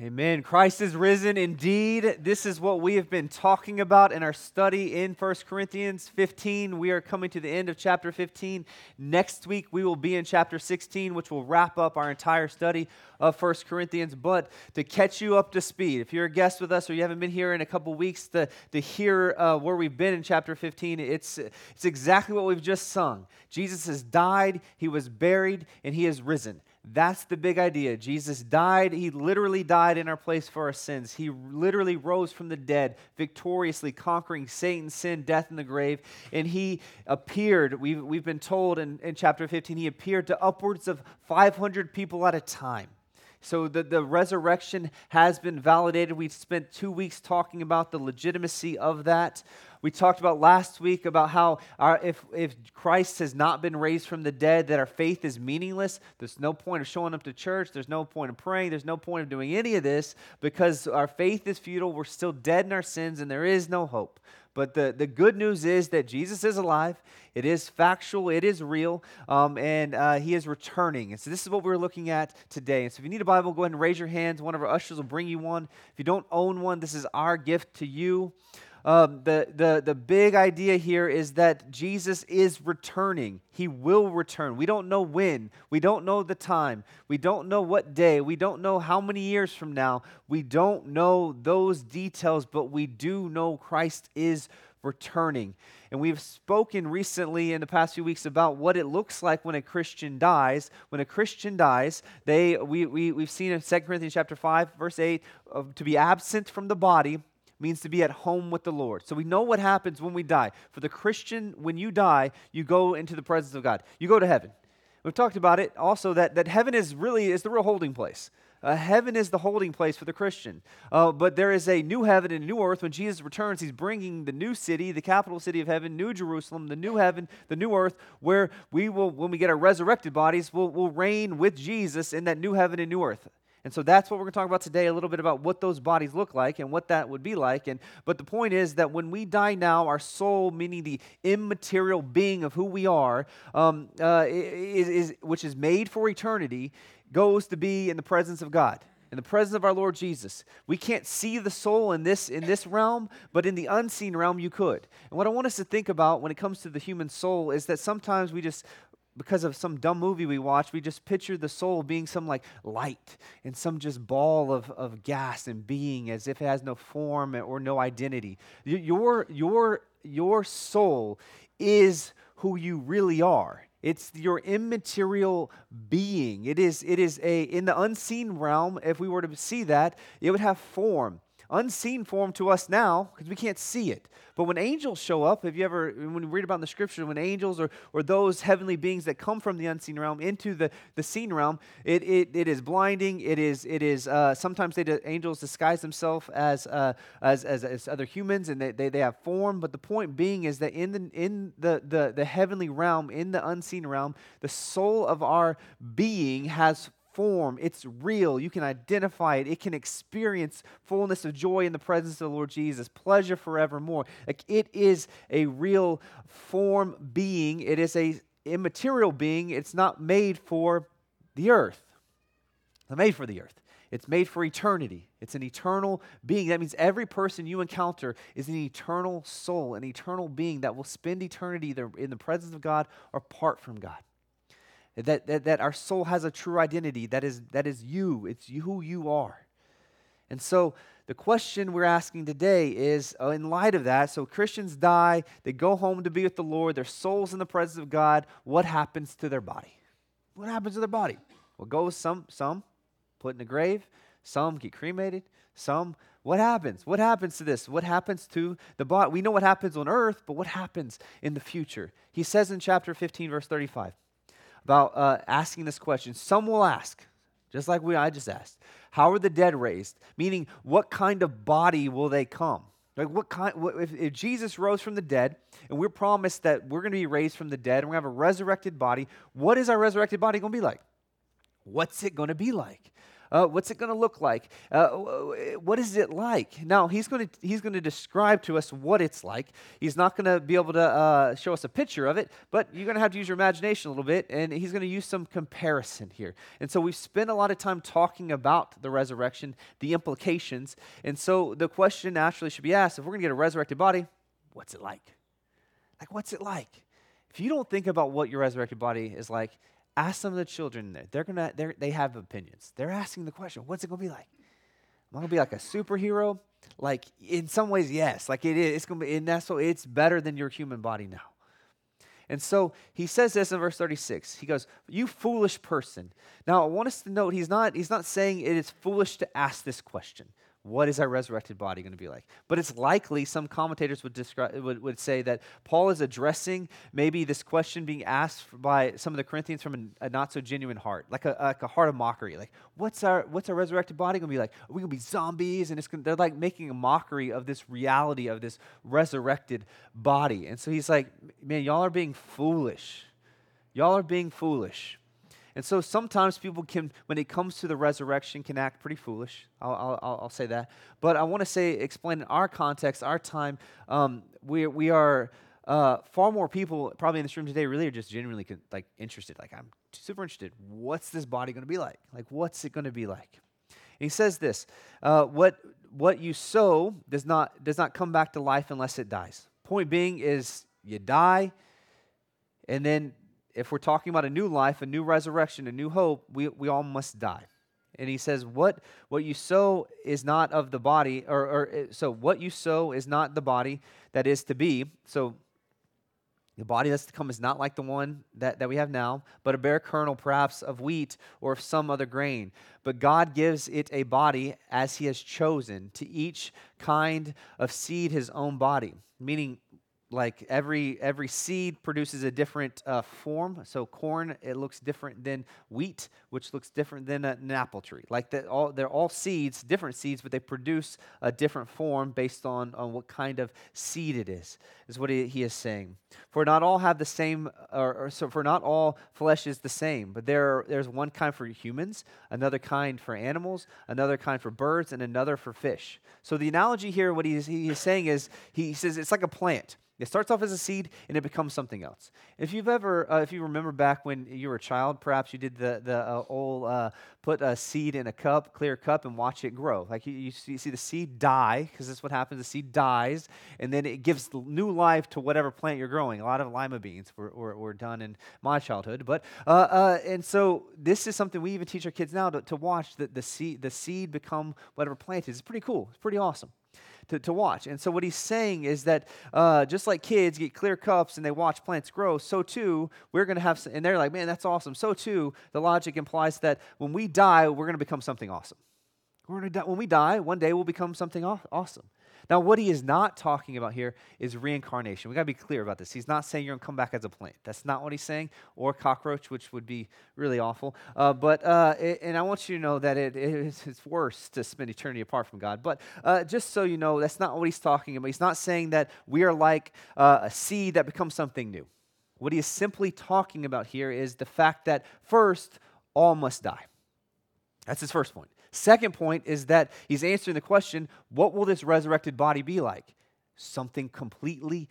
Amen. Christ is risen indeed. This is what we have been talking about in our study in 1 Corinthians 15. We are coming to the end of chapter 15. Next week, we will be in chapter 16, which will wrap up our entire study of 1 Corinthians. But to catch you up to speed, if you're a guest with us or you haven't been here in a couple weeks to, to hear uh, where we've been in chapter 15, it's, it's exactly what we've just sung. Jesus has died, he was buried, and he has risen. That's the big idea. Jesus died. He literally died in our place for our sins. He literally rose from the dead, victoriously conquering Satan, sin, death, and the grave. And he appeared, we've, we've been told in, in chapter 15, he appeared to upwards of 500 people at a time. So the, the resurrection has been validated. We spent two weeks talking about the legitimacy of that. We talked about last week about how our, if, if Christ has not been raised from the dead, that our faith is meaningless. There's no point of showing up to church. There's no point of praying. There's no point of doing any of this because our faith is futile. We're still dead in our sins and there is no hope. But the, the good news is that Jesus is alive. It is factual, it is real, um, and uh, he is returning. And so, this is what we're looking at today. And so, if you need a Bible, go ahead and raise your hands. One of our ushers will bring you one. If you don't own one, this is our gift to you. Um, the, the, the big idea here is that Jesus is returning. He will return. We don't know when. We don't know the time. We don't know what day. We don't know how many years from now. We don't know those details, but we do know Christ is returning. And we've spoken recently in the past few weeks about what it looks like when a Christian dies. When a Christian dies, they, we, we, we've seen in 2 Corinthians chapter 5, verse 8, uh, to be absent from the body means to be at home with the Lord. So we know what happens when we die. For the Christian, when you die, you go into the presence of God. You go to heaven. We've talked about it also that, that heaven is really is the real holding place. Uh, heaven is the holding place for the Christian. Uh, but there is a new heaven and a new earth. When Jesus returns, he's bringing the new city, the capital city of heaven, New Jerusalem, the new heaven, the new earth, where we will, when we get our resurrected bodies, we'll, we'll reign with Jesus in that new heaven and new earth. And so that's what we're going to talk about today a little bit about what those bodies look like and what that would be like. And but the point is that when we die now, our soul, meaning the immaterial being of who we are, um, uh, is, is, which is made for eternity, goes to be in the presence of God in the presence of our Lord Jesus. We can't see the soul in this in this realm, but in the unseen realm you could. And what I want us to think about when it comes to the human soul is that sometimes we just because of some dumb movie we watched, we just picture the soul being some like light and some just ball of, of gas and being as if it has no form or no identity. Your, your, your soul is who you really are. It's your immaterial being. It is, it is a, in the unseen realm, if we were to see that, it would have form unseen form to us now because we can't see it. But when angels show up, have you ever, when you read about in the scripture, when angels or, or those heavenly beings that come from the unseen realm into the, the seen realm, it, it, it is blinding. It is, it is uh, sometimes they, angels disguise themselves as, uh, as, as, as, other humans and they, they, they have form. But the point being is that in, the, in the, the, the heavenly realm, in the unseen realm, the soul of our being has form. It's real. You can identify it. It can experience fullness of joy in the presence of the Lord Jesus, pleasure forevermore. Like it is a real form being. It is a immaterial being. It's not made for the earth. It's not made for the earth. It's made for eternity. It's an eternal being. That means every person you encounter is an eternal soul, an eternal being that will spend eternity either in the presence of God or apart from God that, that, that our soul has a true identity that is, that is you, it's you, who you are. And so the question we're asking today is uh, in light of that, so Christians die, they go home to be with the Lord, their soul's in the presence of God, what happens to their body? What happens to their body? Well, goes some, some put in a grave, some get cremated, some what happens? What happens to this? What happens to the body? We know what happens on earth, but what happens in the future? He says in chapter 15, verse 35 about uh, asking this question. Some will ask, just like we I just asked, how are the dead raised? Meaning, what kind of body will they come? Like what kind? What, if, if, Jesus rose from the dead, and we're promised that we're going to be raised from the dead, and we're going to have a resurrected body, what is our resurrected body going to be like? What's it going to be like? Uh, what's it going to look like? Uh, what is it like? Now, he's going to he's going to describe to us what it's like. He's not going to be able to uh, show us a picture of it, but you're going to have to use your imagination a little bit, and he's going to use some comparison here. And so we've spent a lot of time talking about the resurrection, the implications, and so the question naturally should be asked: If we're going to get a resurrected body, what's it like? Like, what's it like? If you don't think about what your resurrected body is like, ask some of the children there. They're gonna they're, they have opinions. They're asking the question, what's it gonna be like? Am I gonna be like a superhero? Like in some ways, yes. Like it is. It's gonna be, and that's so it's better than your human body now. And so he says this in verse 36. He goes, "You foolish person." Now I want us to note he's not he's not saying it is foolish to ask this question what is our resurrected body going to be like? But it's likely some commentators would describe would, would say that Paul is addressing maybe this question being asked by some of the Corinthians from a, a not so genuine heart, like a, like a heart of mockery. Like, what's our what's our resurrected body going to be like? Are we going to be zombies? And it's gonna, they're like making a mockery of this reality of this resurrected body. And so he's like, man, y'all are being foolish. Y'all are being foolish. And so sometimes people can, when it comes to the resurrection, can act pretty foolish. I'll, I'll, I'll say that. But I want to say, explain in our context, our time, um, we, we are uh, far more people probably in this room today really are just genuinely like interested. Like, I'm super interested. What's this body going to be like? Like, what's it going to be like? And he says this uh, what, what you sow does not, does not come back to life unless it dies. Point being is you die, and then if we're talking about a new life, a new resurrection, a new hope, we, we all must die. And he says, what, what you sow is not of the body, or, or eh, so what you sow is not the body that is to be. So the body that's to come is not like the one that, that we have now, but a bare kernel perhaps of wheat or of some other grain. But God gives it a body as he has chosen, to each kind of seed his own body. Meaning, like every every seed produces a different uh, form. So corn it looks different than wheat which looks different than an apple tree. Like all they're all seeds different seeds but they produce a different form based on, on what kind of seed it is is what he, he is saying. For not all have the same or, or, so for not all flesh is the same but there there's one kind for humans another kind for animals another kind for birds and another for fish. So the analogy here what he's, he is saying is he says it's like a plant it starts off as a seed and it becomes something else. If you've ever, uh, if you remember back when you were a child, perhaps you did the, the uh, old uh, put a seed in a cup, clear cup, and watch it grow. Like you, you, see, the seed die, because that's what happens. The seed dies, and then it gives new life to whatever plant you're growing. A lot of lima beans were, were, were done in my childhood. But, uh, uh, and so this is something we even teach our kids now to, to watch the, the, seed, the seed become whatever plant is. It's pretty cool. It's pretty awesome to, to watch. And so, what he's saying is that uh, just like kids get clear cups and they watch plants grow, so too, we're going to have, and they're like, man, that's awesome. So too, the logic implies that when we die, we're going to become something awesome. When we die, one day we'll become something awesome. Now, what he is not talking about here is reincarnation. We got to be clear about this. He's not saying you're going to come back as a plant. That's not what he's saying, or cockroach, which would be really awful. Uh, but, uh, it, and I want you to know that it, it, it's worse to spend eternity apart from God. But uh, just so you know, that's not what he's talking about. He's not saying that we are like uh, a seed that becomes something new. What he is simply talking about here is the fact that first, all must die. That's his first point. Second point is that he's answering the question what will this resurrected body be like? Something completely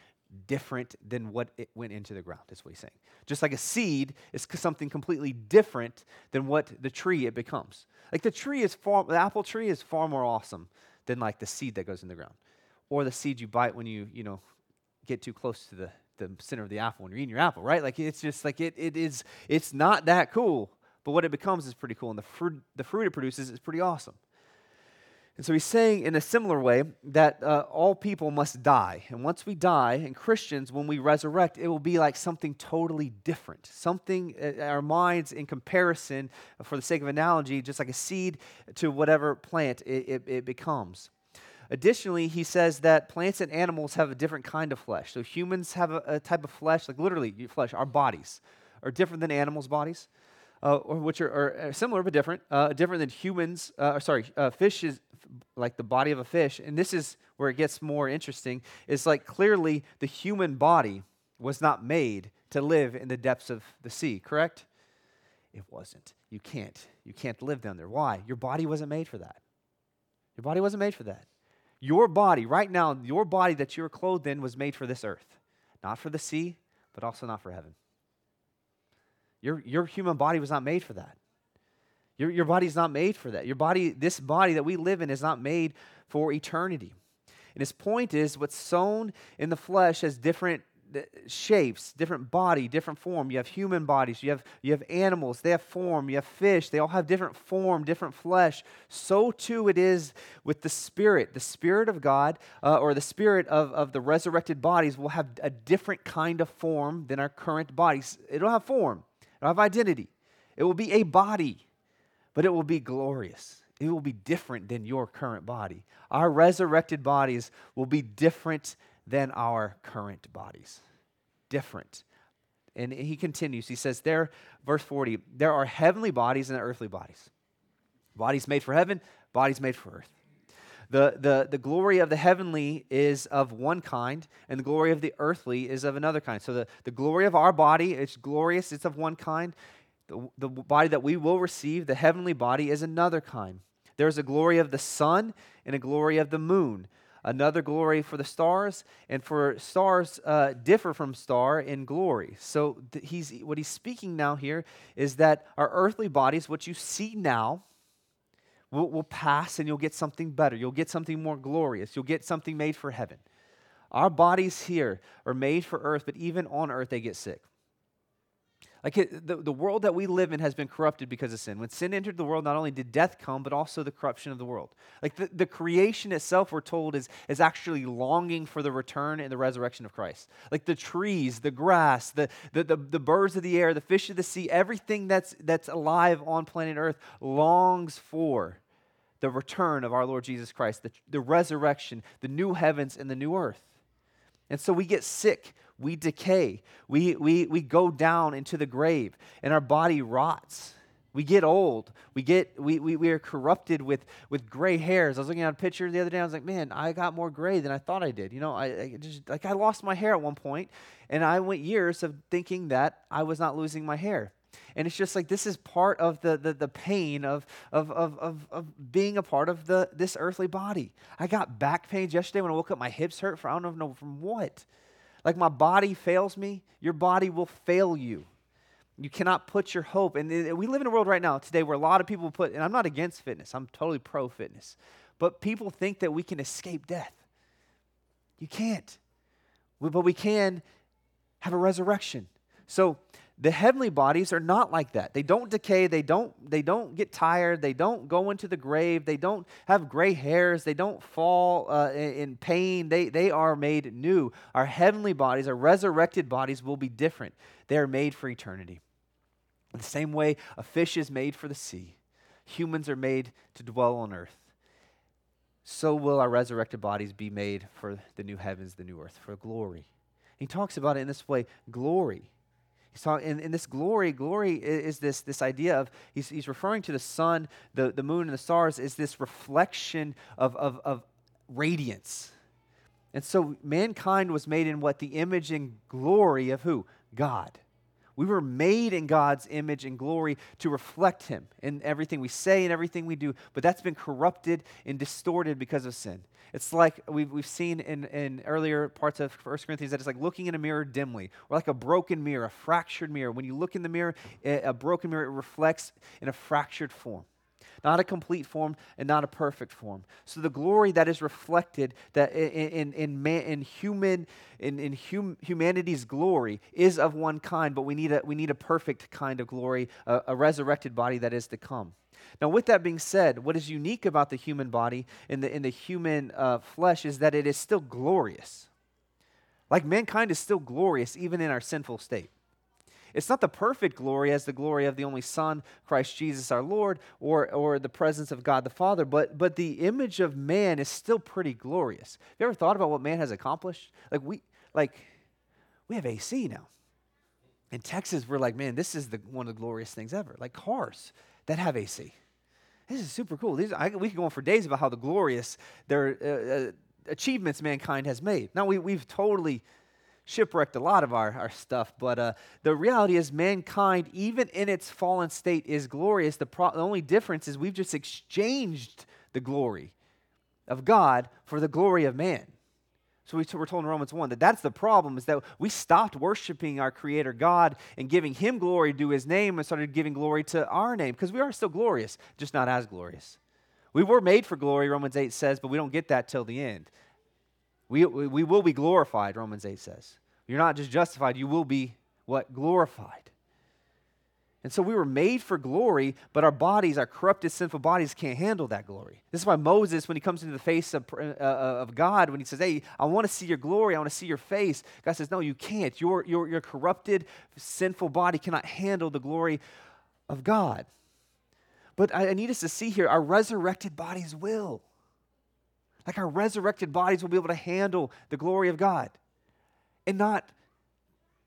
different than what it went into the ground, is what he's saying. Just like a seed is something completely different than what the tree it becomes. Like the tree is far, the apple tree is far more awesome than like the seed that goes in the ground. Or the seed you bite when you, you know, get too close to the, the center of the apple when you're eating your apple, right? Like it's just like it, it is, it's not that cool but what it becomes is pretty cool, and the fruit, the fruit it produces is pretty awesome. And so he's saying in a similar way that uh, all people must die. And once we die, and Christians, when we resurrect, it will be like something totally different. Something, uh, our minds, in comparison, for the sake of analogy, just like a seed to whatever plant it, it, it becomes. Additionally, he says that plants and animals have a different kind of flesh. So humans have a, a type of flesh, like literally flesh, our bodies are different than animals' bodies uh, which are, are, similar but different, uh, different than humans. Uh, sorry, uh, fish is like the body of a fish, and this is where it gets more interesting. It's like clearly the human body was not made to live in the depths of the sea. Correct? It wasn't. You can't. You can't live down there. Why? Your body wasn't made for that. Your body wasn't made for that. Your body, right now, your body that you're clothed in was made for this earth, not for the sea, but also not for heaven. Your, your human body was not made for that. Your, your body's not made for that. Your body, this body that we live in, is not made for eternity. And his point is what's sown in the flesh has different shapes, different body, different form. You have human bodies, you have, you have animals, they have form, you have fish, they all have different form, different flesh. So too it is with the Spirit. The Spirit of God, uh, or the Spirit of, of the resurrected bodies, will have a different kind of form than our current bodies. It'll have form, have identity. It will be a body, but it will be glorious. It will be different than your current body. Our resurrected bodies will be different than our current bodies. Different. And he continues, he says, there, verse 40, there are heavenly bodies and earthly bodies. Bodies made for heaven, bodies made for earth. The, the, the glory of the heavenly is of one kind, and the glory of the earthly is of another kind. So the, the glory of our body it's glorious, it's of one kind. The, the body that we will receive, the heavenly body, is another kind. There's a glory of the sun and a glory of the moon another glory for the stars, and for stars uh, differ from star in glory. So th- he's, what he's speaking now here is that our earthly bodies, what you see now, will, will pass and you'll get something better. You'll get something more glorious. You'll get something made for heaven. Our bodies here are made for earth, but even on earth, they get sick. Like it, the, the world that we live in has been corrupted because of sin. When sin entered the world, not only did death come, but also the corruption of the world. Like the, the creation itself, we're told, is, is actually longing for the return and the resurrection of Christ. Like the trees, the grass, the, the, the, the birds of the air, the fish of the sea, everything that's, that's alive on planet Earth longs for the return of our Lord Jesus Christ, the, the resurrection, the new heavens and the new earth. And so we get sick we decay. We, we, we go down into the grave, and our body rots. We get old. We get we, we, we are corrupted with, with gray hairs. I was looking at a picture the other day. I was like, man, I got more gray than I thought I did. You know, I, I just like I lost my hair at one point, and I went years of thinking that I was not losing my hair. And it's just like this is part of the, the, the pain of, of, of, of, of being a part of the, this earthly body. I got back pains yesterday when I woke up. My hips hurt for I don't know from what. Like my body fails me, your body will fail you. You cannot put your hope. And we live in a world right now today where a lot of people put, and I'm not against fitness, I'm totally pro fitness, but people think that we can escape death. You can't. But we can have a resurrection. So the heavenly bodies are not like that. They don't decay, they don't they don't get tired, they don't go into the grave, they don't have gray hairs, they don't fall uh, in pain. They they are made new. Our heavenly bodies, our resurrected bodies will be different. They are made for eternity. In the same way a fish is made for the sea, humans are made to dwell on earth. So will our resurrected bodies be made for the new heavens, the new earth, for glory. He talks about it in this way, glory He's talking, in, in this glory, glory is this, this idea of, he's, he's referring to the sun, the, the moon, and the stars, is this reflection of, of, of radiance. And so mankind was made in what? The image and glory of who? God. We were made in God's image and glory to reflect Him in everything we say and everything we do, but that's been corrupted and distorted because of sin. It's like we've, we've seen in, in earlier parts of 1 Corinthians that it's like looking in a mirror dimly, or like a broken mirror, a fractured mirror. When you look in the mirror, a broken mirror, it reflects in a fractured form not a complete form and not a perfect form. So the glory that is reflected that in, in, in, man, in human in, in hum, humanity's glory is of one kind, but we need a, we need a perfect kind of glory, a, a resurrected body that is to come. Now, with that being said, what is unique about the human body in the, in the human uh, flesh is that it is still glorious. Like mankind is still glorious even in our sinful state. It's not the perfect glory as the glory of the only Son, Christ Jesus our Lord, or, or the presence of God the Father, but, but the image of man is still pretty glorious. Have you ever thought about what man has accomplished? Like we like we have AC now. In Texas, we're like, man, this is the, one of the glorious things ever. Like cars that have AC. This is super cool. These, I, we could go on for days about how the glorious their uh, uh, achievements mankind has made. Now we, we've totally shipwrecked a lot of our, our stuff, but uh, the reality is, mankind, even in its fallen state, is glorious. The, pro- the only difference is we've just exchanged the glory of God for the glory of man. So we, we're told in Romans 1 that that's the problem is that we stopped worshiping our Creator God and giving Him glory due His name and started giving glory to our name because we are still glorious, just not as glorious. We were made for glory, Romans 8 says, but we don't get that till the end. We, we will be glorified, Romans 8 says. You're not just justified, you will be what? Glorified. And so we were made for glory, but our bodies, our corrupted, sinful bodies, can't handle that glory. This is why Moses, when he comes into the face of, uh, uh, of God, when he says, Hey, I want to see your glory, I want to see your face, God says, No, you can't. Your, your, your corrupted, sinful body cannot handle the glory of God. But I, I need us to see here our resurrected bodies will. Like our resurrected bodies will be able to handle the glory of God and not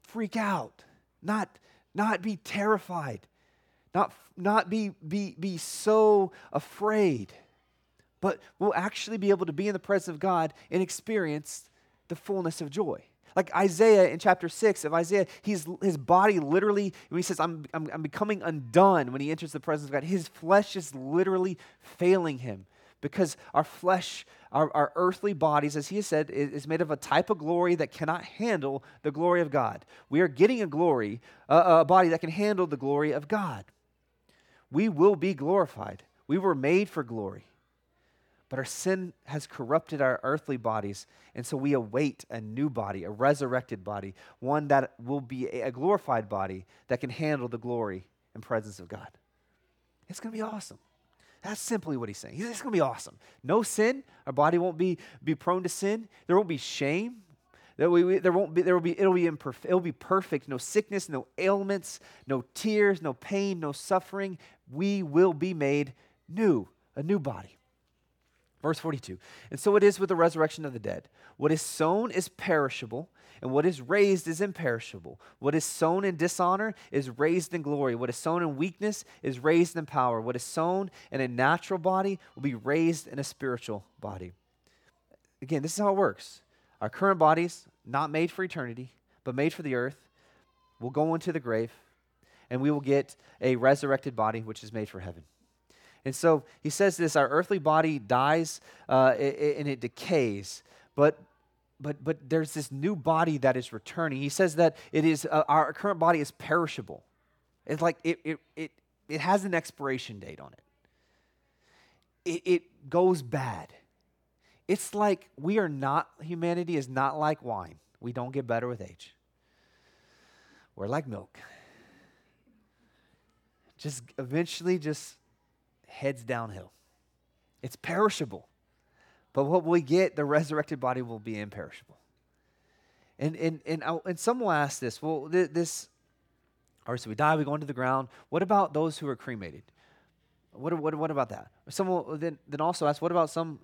freak out, not not be terrified, not, not be, be, be so afraid, but we'll actually be able to be in the presence of God and experience the fullness of joy. Like Isaiah in chapter 6 of Isaiah, he's, his body literally, when he says, I'm, I'm, I'm becoming undone when he enters the presence of God, his flesh is literally failing him because our flesh, our, our earthly bodies, as he has said, is, is, made of a type of glory that cannot handle the glory of God. We are getting a glory, uh, a body that can handle the glory of God. We will be glorified. We were made for glory. But our sin has corrupted our earthly bodies, and so we await a new body, a resurrected body, one that will be a glorified body that can handle the glory and presence of God. It's going to be awesome. That's simply what he's saying. He's, it's going to be awesome. No sin. Our body won't be, be prone to sin. There won't be shame. There, we, there won't be, there will be, it'll be, imperf- it'll be perfect. No sickness, no ailments, no tears, no pain, no suffering. We will be made new, a new body. Verse 42. And so it is with the resurrection of the dead. What is sown is perishable, and what is raised is imperishable. What is sown in dishonor is raised in glory. What is sown in weakness is raised in power. What is sown in a natural body will be raised in a spiritual body. Again, this is how it works. Our current bodies, not made for eternity, but made for the earth, will go into the grave, and we will get a resurrected body, which is made for heaven. And so he says this our earthly body dies uh, and it decays, but but but there's this new body that is returning. He says that it is uh, our current body is perishable. It's like it it it it has an expiration date on it. It it goes bad. It's like we are not humanity is not like wine. We don't get better with age. We're like milk. Just eventually just heads downhill. It's perishable. But what we get, the resurrected body will be imperishable. And, and, and, and some will ask this well, this, all right, so we die, we go into the ground. What about those who are cremated? What, what, what about that? Someone will then, then also ask, what about some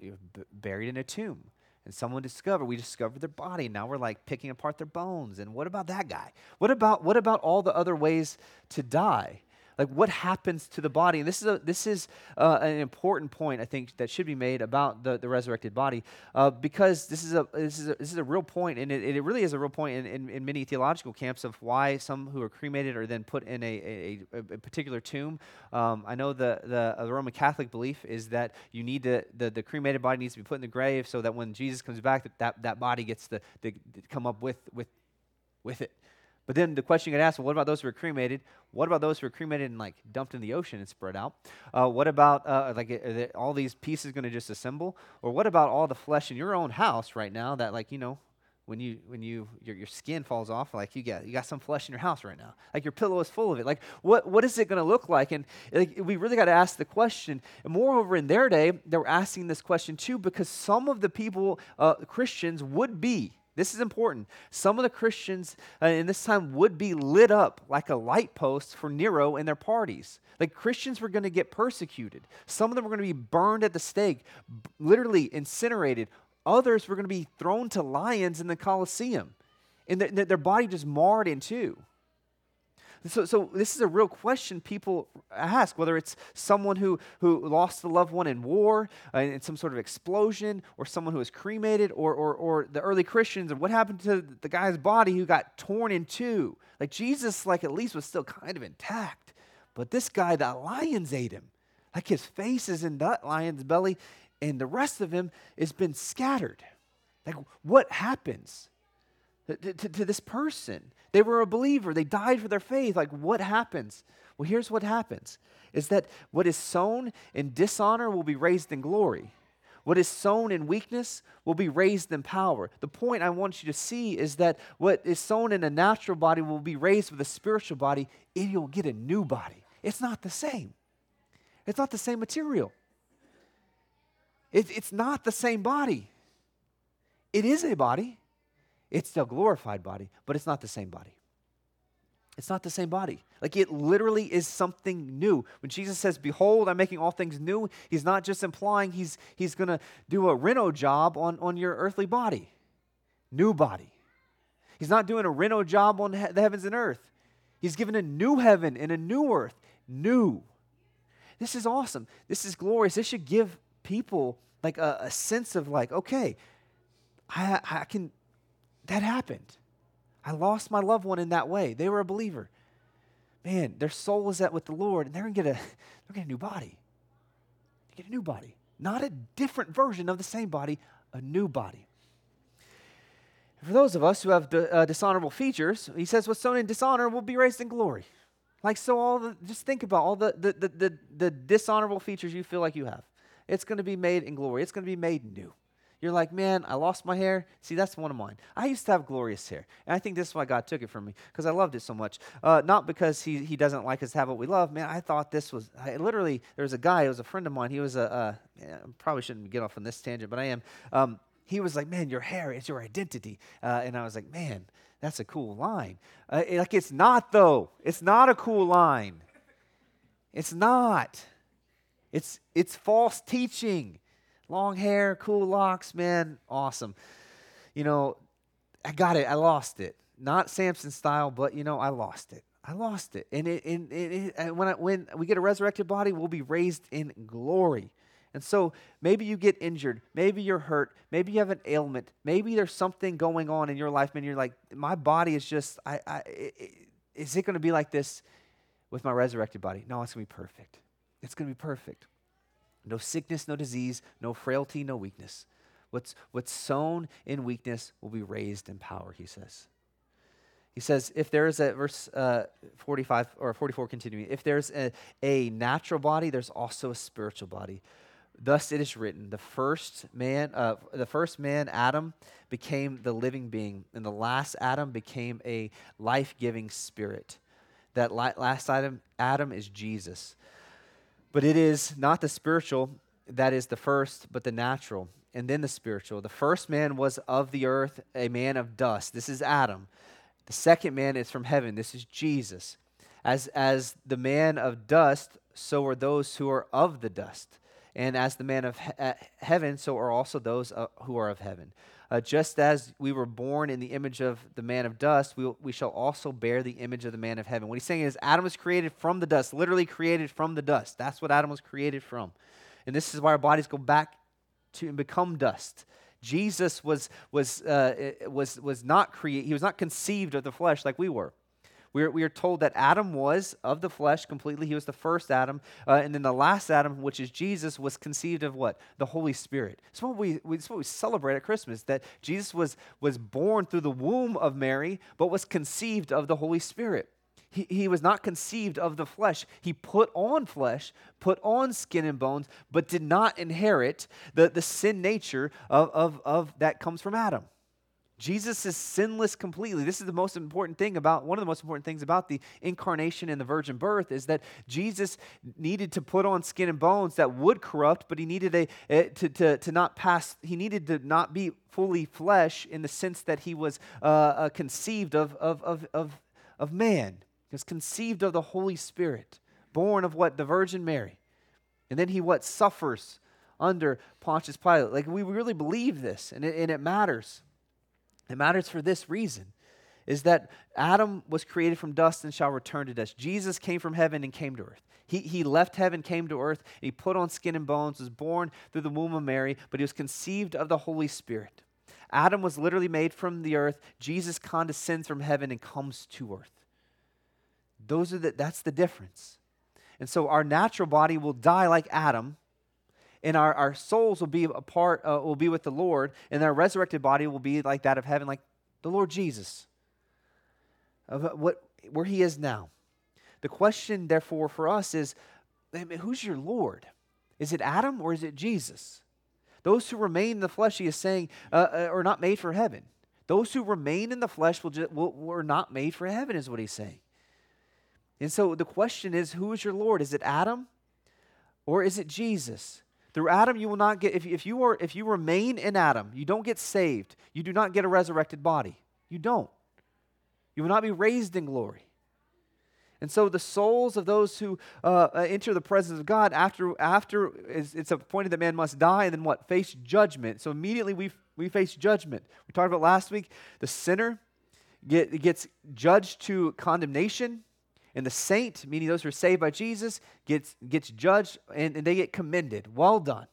buried in a tomb? And someone discovered, we discovered their body. Now we're like picking apart their bones. And what about that guy? What about, what about all the other ways to die? Like what happens to the body? And this is, a, this is uh, an important point, I think, that should be made about the, the resurrected body uh, because this is, a, this, is a, this is a real point, and it, it really is a real point in, in, in, many theological camps of why some who are cremated are then put in a, a, a particular tomb. Um, I know the, the, uh, the, Roman Catholic belief is that you need to, the, the cremated body needs to be put in the grave so that when Jesus comes back, that, that, that body gets to, to come up with, with, with it. But then the question you could ask, well, what about those who are cremated? What about those who are cremated and like dumped in the ocean and spread out? Uh, what about uh, like all these pieces going to just assemble? Or what about all the flesh in your own house right now that like you know when you when you your, your skin falls off like you got you got some flesh in your house right now like your pillow is full of it like what what is it going to look like and like, we really got to ask the question and moreover in their day they were asking this question too because some of the people uh, christians would be this is important. Some of the Christians uh, in this time would be lit up like a light post for Nero and their parties. Like Christians were going to get persecuted. Some of them were going to be burned at the stake, b- literally incinerated. Others were going to be thrown to lions in the Colosseum, and their, their body just marred in two. So, so this is a real question people ask, whether it's someone who, who lost a loved one in war, uh, in some sort of explosion, or someone who was cremated, or, or, or the early Christians, and what happened to the guy's body who got torn in two. Like Jesus, like at least was still kind of intact. But this guy, the lions ate him. Like his face is in that lion's belly, and the rest of him has been scattered. Like what happens to, to, to this person? They were a believer. They died for their faith. Like, what happens? Well, here's what happens is that what is sown in dishonor will be raised in glory. What is sown in weakness will be raised in power. The point I want you to see is that what is sown in a natural body will be raised with a spiritual body, and you'll get a new body. It's not the same. It's not the same material. It, it's not the same body. It is a body, it's still glorified body, but it's not the same body. It's not the same body. Like it literally is something new. When Jesus says, Behold, I'm making all things new, he's not just implying he's, he's going to do a reno job on, on your earthly body, new body. He's not doing a reno job on he- the heavens and earth. He's given a new heaven and a new earth, new. This is awesome. This is glorious. This should give people like a, a sense of like, okay, I, I can that happened. I lost my loved one in that way. They were a believer. Man, their soul is at with the Lord, and they're gonna get a they're gonna get a new body. They get a new body. Not a different version of the same body, a new body. For those of us who have uh, dishonorable features, he says, what's sown in dishonor will be raised in glory. Like, so all the, just think about all the, the, the, the, the dishonorable features you feel like you have. It's going to be made in glory. It's going to be made new. You're like, man, I lost my hair. See, that's one of mine. I used to have glorious hair. And I think this is why God took it from me, because I loved it so much. Uh, not because he, he doesn't like us to have what we love. Man, I thought this was, I, literally, there was a guy, it was a friend of mine. He was a, yeah, probably shouldn't get off on this tangent, but I am. Um, he was like, man, your hair is your identity. Uh, and I was like, man, that's a cool line. Uh, like, it's not, though. It's not a cool line. It's not. It's, it's false teaching long hair, cool locks, man, awesome. You know, I got it. I lost it. Not Samson style, but you know, I lost it. I lost it. And, it, and, it, and when, I, when we get a resurrected body, we'll be raised in glory. And so maybe you get injured. Maybe you're hurt. Maybe you have an ailment. Maybe there's something going on in your life, and you're like, my body is just, I, I, it, is it going to be like this with my resurrected body? No, it's going to be perfect. It's going to be perfect. No sickness, no disease, no frailty, no weakness. What's, what's sown in weakness will be raised in power, he says. He says, if there is a, verse uh, 45 or 44 continuing, if there's a, a natural body, there's also a spiritual body. Thus it is written, the first man, uh, the first man, Adam, became the living being, and the last Adam became a life-giving spirit. That last Adam, Adam is Jesus. But it is not the spiritual that is the first, but the natural, and then the spiritual. The first man was of the earth, a man of dust. This is Adam. The second man is from heaven. This is Jesus. As, as the man of dust, so are those who are of the dust. And as the man of he- uh, heaven, so are also those uh, who are of heaven. Uh, just as we were born in the image of the man of dust, we, we shall also bear the image of the man of heaven. What he's saying is, Adam was created from the dust, literally created from the dust. That's what Adam was created from. And this is why our bodies go back to and become dust. Jesus was, was, uh, was, was not created, he was not conceived of the flesh like we were. We are, we are told that Adam was of the flesh completely. He was the first Adam. Uh, and then the last Adam, which is Jesus, was conceived of what? The Holy Spirit. It's what we, it's what we celebrate at Christmas, that Jesus was, was born through the womb of Mary, but was conceived of the Holy Spirit. He, he was not conceived of the flesh. He put on flesh, put on skin and bones, but did not inherit the, the sin nature of, of, of that comes from Adam. Jesus is sinless completely. This is the most important thing about one of the most important things about the incarnation and the virgin birth is that Jesus needed to put on skin and bones that would corrupt, but he needed a, a to, to, to not pass, he needed to not be fully flesh in the sense that he was uh, uh, conceived of, of, of, of, of man. He was conceived of the Holy Spirit, born of what? The Virgin Mary. And then he what? Suffers under Pontius Pilate. Like we really believe this, and it, and it matters. It matters for this reason is that Adam was created from dust and shall return to dust. Jesus came from heaven and came to earth. He, he left heaven, came to earth, he put on skin and bones, was born through the womb of Mary, but he was conceived of the Holy Spirit. Adam was literally made from the earth. Jesus condescends from heaven and comes to earth. Those are the, that's the difference. And so our natural body will die like Adam, and our, our souls will be a part, uh, will be with the Lord, and our resurrected body will be like that of heaven, like the Lord Jesus, of what, where he is now. The question, therefore, for us is who's your Lord? Is it Adam or is it Jesus? Those who remain in the flesh, he is saying, uh, uh, are not made for heaven. Those who remain in the flesh will, just, will, were not made for heaven, is what he's saying. And so the question is, who is your Lord? Is it Adam or is it Jesus? Through Adam, you will not get, if, if, you are, if you remain in Adam, you don't get saved. You do not get a resurrected body. You don't. You will not be raised in glory. And so the souls of those who uh, uh enter the presence of God after, after it's, it's appointed that man must die and then what? Face judgment. So immediately we, we face judgment. We talked about last week the sinner get, gets judged to condemnation and the saint, meaning those who are saved by Jesus, gets, gets judged and, and they get commended. Well done.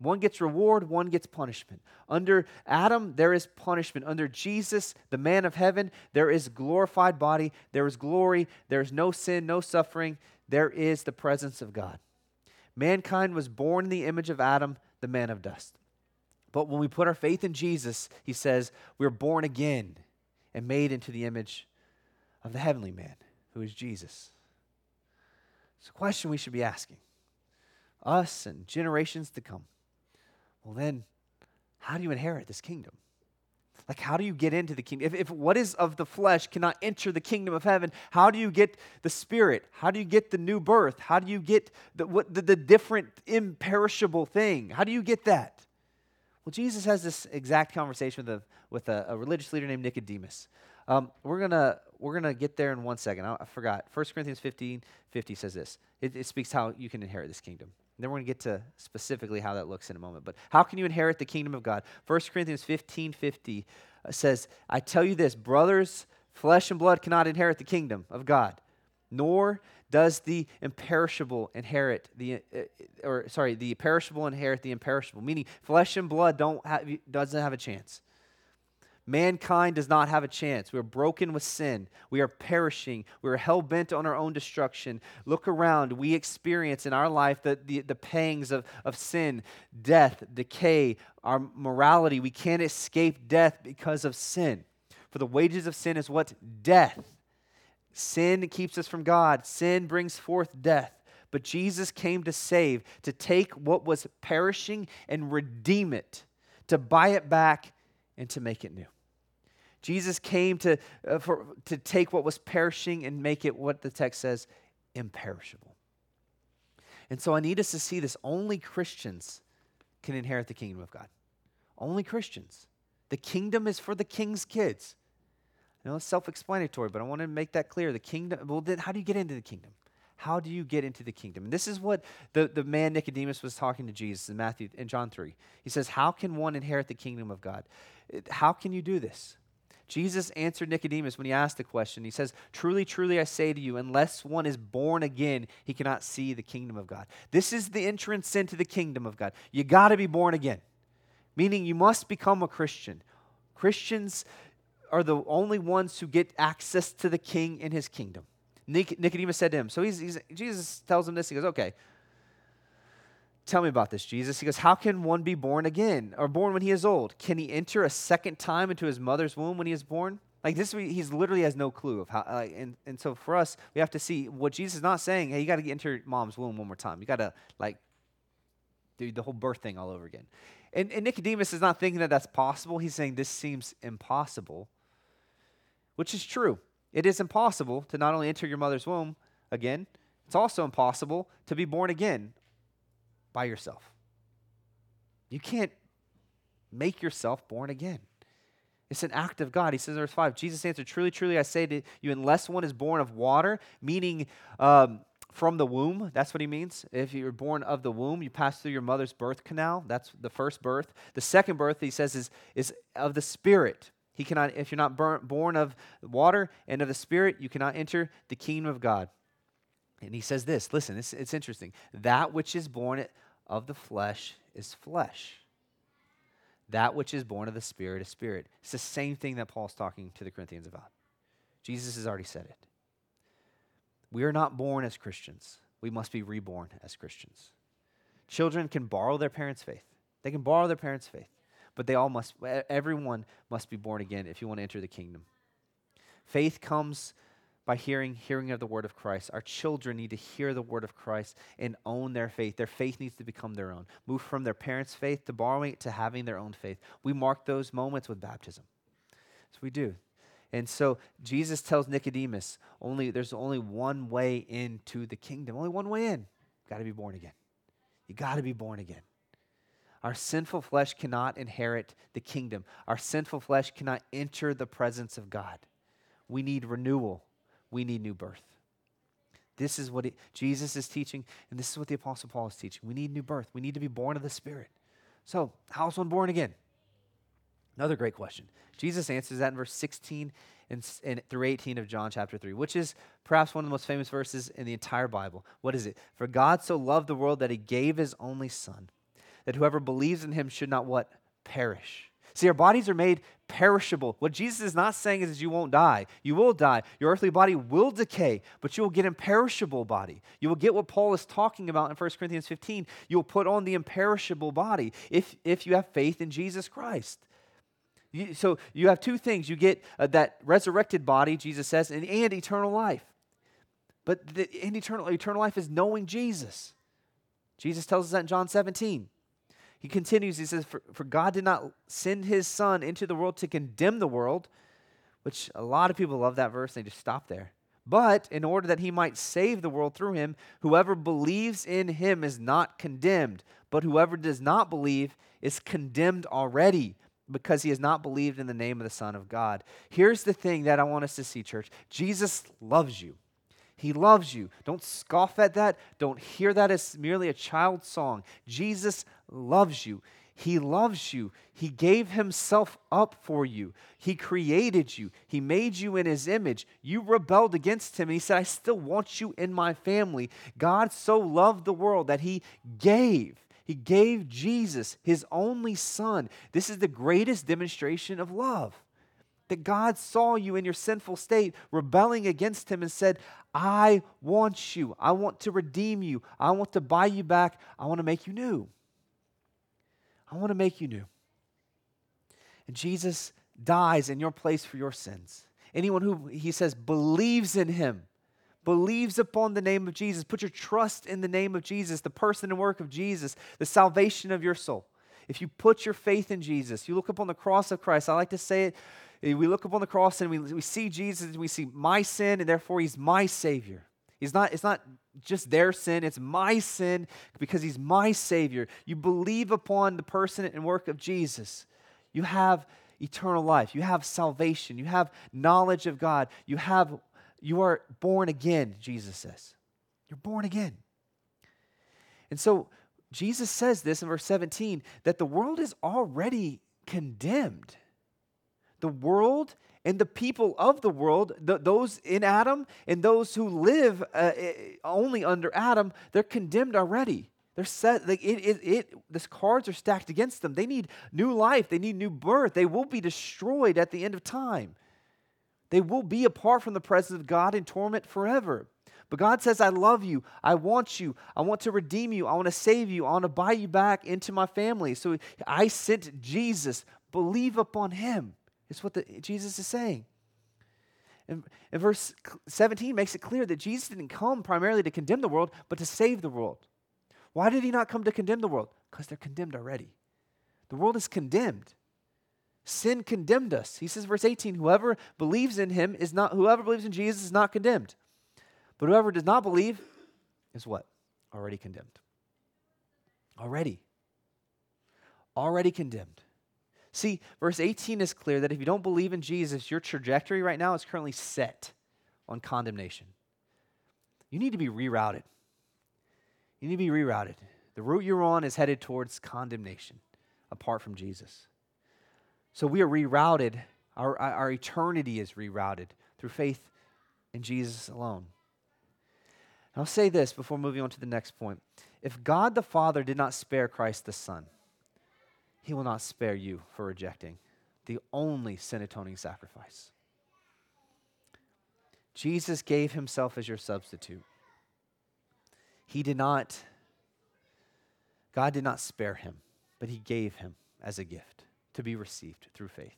One gets reward, one gets punishment. Under Adam, there is punishment. Under Jesus, the man of heaven, there is glorified body, there is glory, there is no sin, no suffering, there is the presence of God. Mankind was born in the image of Adam, the man of dust. But when we put our faith in Jesus, he says, we're born again and made into the image of the heavenly man who is Jesus. It's a question we should be asking us and generations to come. Well, then, how do you inherit this kingdom? Like, how do you get into the kingdom? If, if what is of the flesh cannot enter the kingdom of heaven, how do you get the spirit? How do you get the new birth? How do you get the, what, the, the different imperishable thing? How do you get that? Well, Jesus has this exact conversation with a, with a, a religious leader named Nicodemus. Um, we're gonna we're gonna get there in one second. I, I forgot. 1 Corinthians 15, 50 says this. It, it speaks how you can inherit this kingdom. Then we're going to get to specifically how that looks in a moment. But how can you inherit the kingdom of God? 1 Corinthians 15, 50 uh, says, I tell you this, brothers, flesh and blood cannot inherit the kingdom of God, nor does the imperishable inherit the uh, or sorry the perishable inherit the imperishable meaning flesh and blood don't have, doesn't have a chance Mankind does not have a chance. We are broken with sin. We are perishing. We are hell bent on our own destruction. Look around. We experience in our life the, the, the pangs of, of sin, death, decay, our morality. We can't escape death because of sin. For the wages of sin is what? Death. Sin keeps us from God, sin brings forth death. But Jesus came to save, to take what was perishing and redeem it, to buy it back and to make it new. Jesus came to, uh, for, to take what was perishing and make it what the text says imperishable. And so I need us to see this. Only Christians can inherit the kingdom of God. Only Christians. The kingdom is for the king's kids. I know it's self explanatory, but I want to make that clear. The kingdom, well, then how do you get into the kingdom? How do you get into the kingdom? And this is what the, the man Nicodemus was talking to Jesus in Matthew in John 3. He says, How can one inherit the kingdom of God? How can you do this? Jesus answered Nicodemus when he asked the question. He says, Truly, truly, I say to you, unless one is born again, he cannot see the kingdom of God. This is the entrance into the kingdom of God. You got to be born again, meaning you must become a Christian. Christians are the only ones who get access to the king in his kingdom. Nicodemus said to him, So he's, he's, Jesus tells him this. He goes, Okay, Tell me about this, Jesus. He goes, How can one be born again or born when he is old? Can he enter a second time into his mother's womb when he is born? Like this, he's literally has no clue of how. Uh, and, and so for us, we have to see what Jesus is not saying. Hey, you got to enter mom's womb one more time. You got to like do the whole birth thing all over again. And, and Nicodemus is not thinking that that's possible. He's saying this seems impossible, which is true. It is impossible to not only enter your mother's womb again, it's also impossible to be born again by yourself. You can't make yourself born again. It's an act of God. He says in verse 5 Jesus answered, Truly, truly, I say to you, unless one is born of water, meaning um, from the womb, that's what he means. If you're born of the womb, you pass through your mother's birth canal. That's the first birth. The second birth, he says, is, is of the Spirit. He cannot, if you're not born of water and of the Spirit, you cannot enter the kingdom of God. And he says this listen, it's, it's interesting. That which is born of the flesh is flesh. That which is born of the Spirit is spirit. It's the same thing that Paul's talking to the Corinthians about. Jesus has already said it. We are not born as Christians, we must be reborn as Christians. Children can borrow their parents' faith, they can borrow their parents' faith, but they all must, everyone must be born again if you want to enter the kingdom. Faith comes by hearing, hearing of the word of Christ. Our children need to hear the word of Christ and own their faith. Their faith needs to become their own. Move from their parents' faith to borrowing it to having their own faith. We mark those moments with baptism. So we do. And so Jesus tells Nicodemus, only there's only one way into the kingdom. Only one way in. Got to be born again. You got to be born again. Our sinful flesh cannot inherit the kingdom. Our sinful flesh cannot enter the presence of God. We need renewal we need new birth. This is what he, Jesus is teaching, and this is what the Apostle Paul is teaching. We need new birth. We need to be born of the Spirit. So, how is one born again? Another great question. Jesus answers that in verse 16 and, and, through 18 of John chapter 3, which is perhaps one of the most famous verses in the entire Bible. What is it? For God so loved the world that he gave his only Son, that whoever believes in him should not what? Perish See, our bodies are made perishable. What Jesus is not saying is you won't die. You will die. Your earthly body will decay, but you will get an imperishable body. You will get what Paul is talking about in 1 Corinthians 15. You will put on the imperishable body if, if you have faith in Jesus Christ. You, so you have two things. You get uh, that resurrected body, Jesus says, and, and eternal life. But the, and eternal, eternal life is knowing Jesus. Jesus tells us that in John 17. He continues, he says, for, for God did not send his son into the world to condemn the world, which a lot of people love that verse, they just stop there. But in order that he might save the world through him, whoever believes in him is not condemned, but whoever does not believe is condemned already because he has not believed in the name of the Son of God. Here's the thing that I want us to see, church Jesus loves you. He loves you. Don't scoff at that. Don't hear that as merely a child's song. Jesus loves you. He loves you. He gave himself up for you. He created you. He made you in his image. You rebelled against him, and he said, I still want you in my family. God so loved the world that he gave. He gave Jesus, his only son. This is the greatest demonstration of love that God saw you in your sinful state, rebelling against Him, and said, I want you. I want to redeem you. I want to buy you back. I want to make you new. I want to make you new. And Jesus dies in your place for your sins. Anyone who, he says, believes in Him, believes upon the name of Jesus, put your trust in the name of Jesus, the person and work of Jesus, the salvation of your soul. If you put your faith in Jesus, you look upon the cross of Christ, I like to say it we look upon the cross and we, we see Jesus and we see my sin, and therefore he's my Savior. He's not, it's not just their sin, it's my sin because he's my Savior. You believe upon the person and work of Jesus. You have eternal life. You have salvation. You have knowledge of God. You have you are born again, Jesus says. You're born again. And so Jesus says this in verse 17 that the world is already condemned the world and the people of the world, the, those in Adam and those who live uh, only under Adam, they're condemned already. They're set, like it, it, it, the cards are stacked against them. They need new life, they need new birth. They will be destroyed at the end of time. They will be apart from the presence of God in torment forever. But God says, I love you. I want you. I want to redeem you. I want to save you. I want to buy you back into my family. So I sent Jesus. Believe upon him. It's what the, Jesus is saying. And, and verse 17 makes it clear that Jesus didn't come primarily to condemn the world, but to save the world. Why did he not come to condemn the world? Because they're condemned already. The world is condemned. Sin condemned us. He says, verse 18, whoever believes in him is not, whoever believes in Jesus is not condemned. But whoever does not believe is what? Already condemned. Already. Already condemned. See, verse 18 is clear that if you don't believe in Jesus, your trajectory right now is currently set on condemnation. You need to be rerouted. You need to be rerouted. The route you're on is headed towards condemnation apart from Jesus. So we are rerouted. Our, our eternity is rerouted through faith in Jesus alone. I'll say this before moving on to the next point. If God the Father did not spare Christ the Son, he will not spare you for rejecting the only sin atoning sacrifice. Jesus gave himself as your substitute. He did not, God did not spare him, but he gave him as a gift to be received through faith.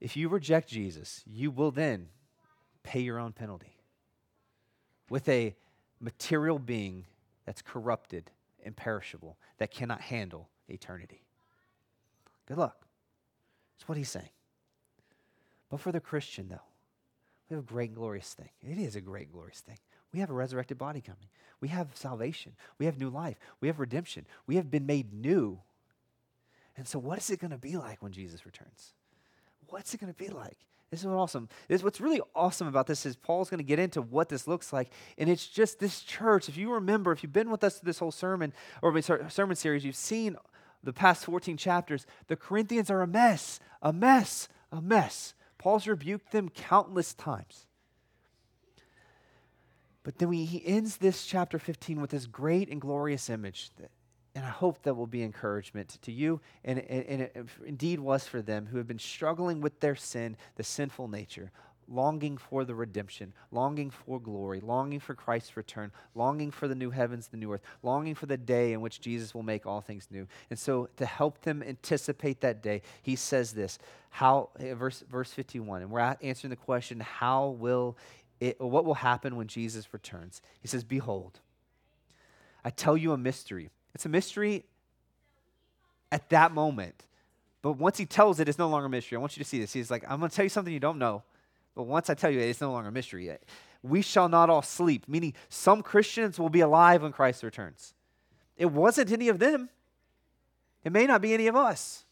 If you reject Jesus, you will then pay your own penalty with a material being that's corrupted and perishable, that cannot handle eternity. Good luck. That's what he's saying. But for the Christian, though, we have a great, glorious thing. It is a great, glorious thing. We have a resurrected body coming. We have salvation. We have new life. We have redemption. We have been made new. And so, what is it going to be like when Jesus returns? What's it going to be like? This is what awesome. This, what's really awesome about this is Paul's going to get into what this looks like, and it's just this church. If you remember, if you've been with us through this whole sermon or sermon series, you've seen the past 14 chapters. The Corinthians are a mess, a mess, a mess. Paul's rebuked them countless times. But then we, he ends this chapter 15 with this great and glorious image that and I hope that will be encouragement to you, and, and, and, indeed was for them who have been struggling with their sin, the sinful nature, longing for the redemption, longing for glory, longing for Christ's return, longing for the new heavens, the new earth, longing for the day in which Jesus will make all things new. And so, to help them anticipate that day, he says this: How, eh, verse verse fifty one, and we're answering the question: How will it? What will happen when Jesus returns? He says, "Behold, I tell you a mystery." It's a mystery at that moment. But once he tells it, it's no longer a mystery. I want you to see this. He's like, I'm going to tell you something you don't know. But once I tell you it, it's no longer a mystery. Yet. We shall not all sleep, meaning some Christians will be alive when Christ returns. It wasn't any of them, it may not be any of us.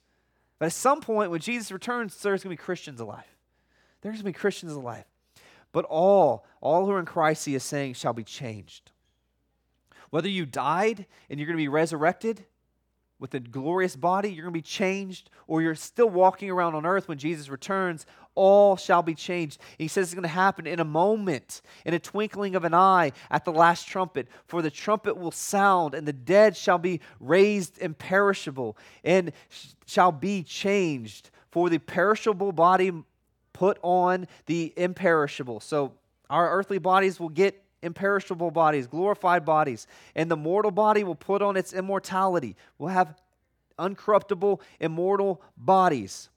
But at some point, when Jesus returns, there's going to be Christians alive. There's going to be Christians alive. But all, all who are in Christ, he is saying, shall be changed. Whether you died and you're going to be resurrected with a glorious body, you're going to be changed, or you're still walking around on earth when Jesus returns, all shall be changed. And he says it's going to happen in a moment, in a twinkling of an eye at the last trumpet. For the trumpet will sound, and the dead shall be raised imperishable, and shall be changed. For the perishable body put on the imperishable. So our earthly bodies will get imperishable bodies, glorified bodies, and the mortal body will put on its immortality. We'll have uncorruptible, immortal bodies.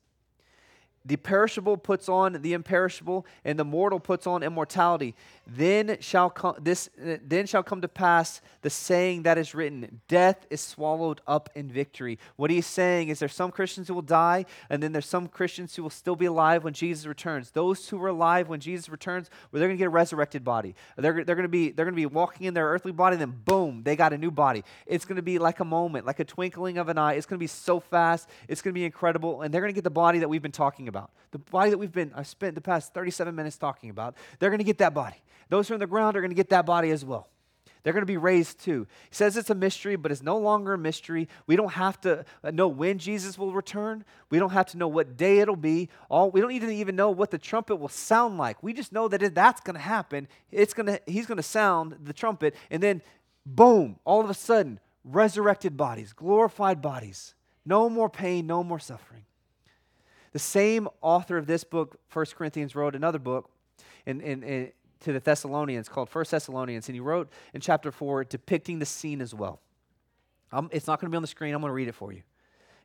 The perishable puts on the imperishable, and the mortal puts on immortality. Then shall come this. Then shall come to pass the saying that is written: Death is swallowed up in victory. What he's saying is, there's some Christians who will die, and then there's some Christians who will still be alive when Jesus returns. Those who are alive when Jesus returns, well, they're going to get a resurrected body. They're, they're going to be they're going to be walking in their earthly body, and then boom, they got a new body. It's going to be like a moment, like a twinkling of an eye. It's going to be so fast. It's going to be incredible, and they're going to get the body that we've been talking about. About, the body that we've been, I've spent the past 37 minutes talking about, they're going to get that body. Those who are in the ground are going to get that body as well. They're going to be raised too. He says it's a mystery, but it's no longer a mystery. We don't have to uh, know when Jesus will return. We don't have to know what day it'll be. All we don't even know what the trumpet will sound like. We just know that if that's going to happen, it's going to he's going to sound the trumpet and then boom, all of a sudden resurrected bodies, glorified bodies. No more pain, no more suffering. The same author of this book, 1 Corinthians, wrote another book in, in, in, to the Thessalonians called 1 Thessalonians, and he wrote in chapter 4 depicting the scene as well. Um, it's not going to be on the screen, I'm going to read it for you.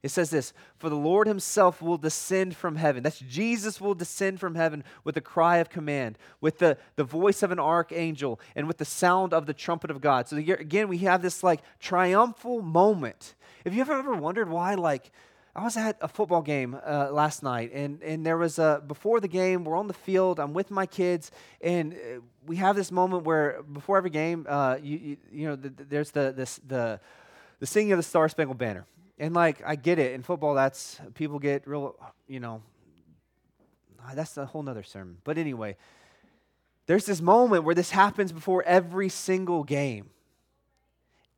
It says this For the Lord himself will descend from heaven. That's Jesus will descend from heaven with a cry of command, with the, the voice of an archangel, and with the sound of the trumpet of God. So again, we have this like triumphal moment. Have you ever ever wondered why, like, I was at a football game uh, last night, and, and there was a, before the game, we're on the field, I'm with my kids, and uh, we have this moment where before every game, uh, you, you, you, know, the, the, there's the, this, the, the singing of the Star Spangled Banner. And like, I get it. In football, that's, people get real, you know, that's a whole nother sermon. But anyway, there's this moment where this happens before every single game.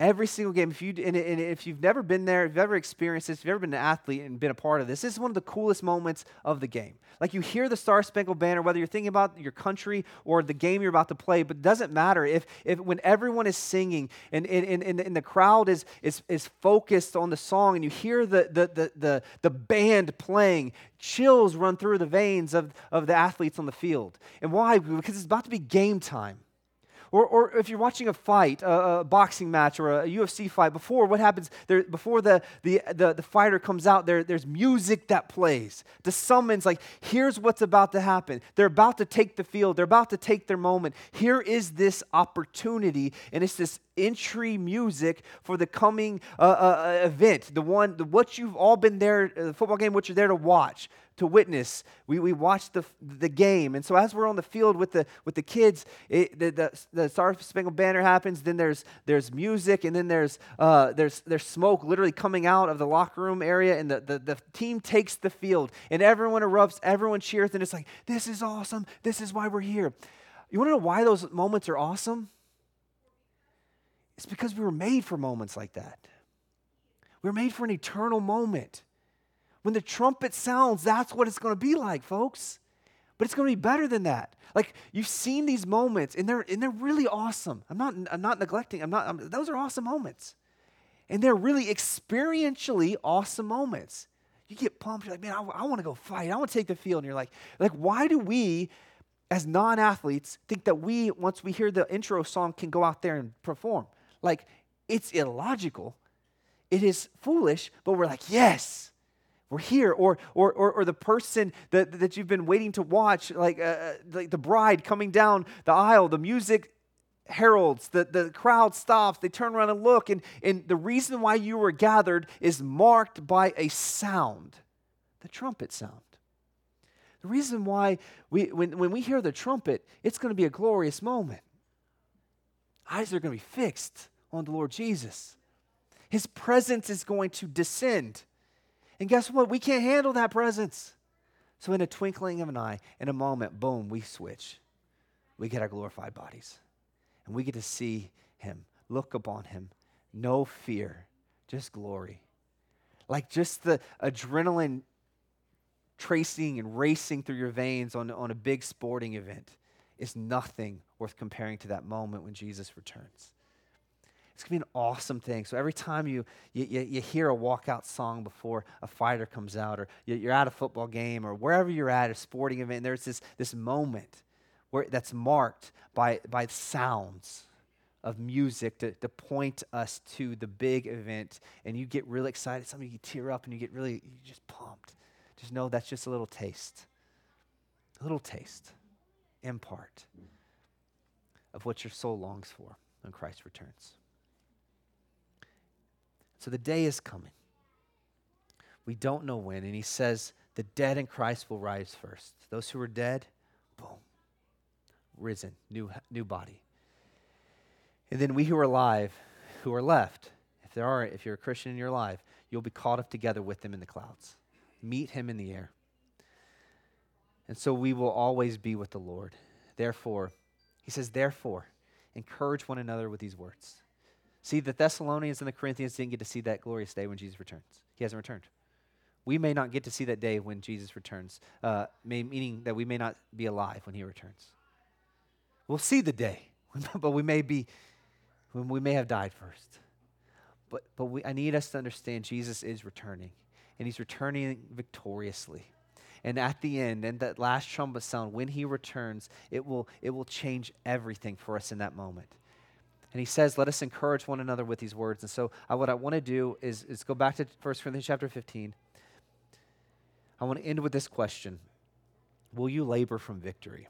Every single game. If you and, and if you've never been there, if you've ever experienced this, if you've ever been an athlete and been a part of this, this is one of the coolest moments of the game. Like you hear the Star Spangled Banner, whether you're thinking about your country or the game you're about to play, but it doesn't matter if, if when everyone is singing and, and, and, and the crowd is, is, is focused on the song and you hear the, the, the, the, the band playing, chills run through the veins of, of the athletes on the field. And why? Because it's about to be game time. Or, or if you're watching a fight, a, a, boxing match or a UFC fight, before what happens, there, before the, the, the, the fighter comes out, there, there's music that plays. To summons, like, here's what's about to happen. They're about to take the field, they're about to take their moment. Here is this opportunity, and it's this entry music for the coming uh, uh, event, the one, the, what you've all been there, uh, the football game, what you're there to watch to witness. We, we watch the, the game. And so as we're on the field with the, with the kids, it, the, the, the Star Spangled Banner happens, then there's, there's music, and then there's, uh, there's, there's smoke literally coming out of the locker room area, and the, the, the team takes the field, and everyone erupts, everyone cheers, and it's like, this is awesome. This is why we're here. You want to know why those moments are awesome? It's because we were made for moments like that. We were made for an eternal moment. When the trumpet sounds, that's what it's going to be like, folks. But it's going to be better than that. Like you've seen these moments, and they're and they're really awesome. I'm not I'm not neglecting. I'm not. I'm, those are awesome moments, and they're really experientially awesome moments. You get pumped. You're like, man, I, I want to go fight. I want to take the field. And you're like, like, why do we, as non-athletes, think that we, once we hear the intro song, can go out there and perform? Like, it's illogical. It is foolish. But we're like, yes we're here or or or, or the person that, that you've been waiting to watch like, uh, uh, like the bride coming down the aisle the music heralds the, the crowd stops they turn around and look and, and the reason why you were gathered is marked by a sound the trumpet sound. The reason why we when, when we hear the trumpet it's going to be a glorious moment. Eyes are going to be fixed on the lord jesus. His presence is going to descend and guess what? We can't handle that presence. So, in a twinkling of an eye, in a moment, boom, we switch. We get our glorified bodies. And we get to see Him, look upon Him. No fear, just glory. Like just the adrenaline tracing and racing through your veins on, on a big sporting event is nothing worth comparing to that moment when Jesus returns. It's going to be an awesome thing. So every time you, you, you, hear a walkout song before a fighter comes out, or you're at a football game, or wherever you're at, a sporting event, there's this, this moment where that's marked by, by sounds of music to, to point us to the big event. And you get really excited. Some of you tear up and you get really you just pumped. Just know that's just a little taste. A little taste, in part, of what your soul longs for when Christ returns. So the day is coming. We don't know when. And he says, the dead in Christ will rise first. Those who are dead, boom, risen, new, new body. And then we who are alive, who are left, if there are, if you're a Christian in your life, you'll be caught up together with them in the clouds. Meet him in the air. And so we will always be with the Lord. Therefore, he says, therefore, encourage one another with these words. See, the Thessalonians and the Corinthians didn't get to see that glorious day when Jesus returns. He hasn't returned. We may not get to see that day when Jesus returns, uh, may, meaning that we may not be alive when he returns. We'll see the day, but we may be, we may have died first. But, but we, I need us to understand Jesus is returning, and he's returning victoriously. And at the end, and that last trumpet sound, when he returns, it will, it will change everything for us in that moment. And he says, let us encourage one another with these words. And so I, what I want to do is, is go back to 1 Corinthians chapter 15. I want to end with this question Will you labor from victory?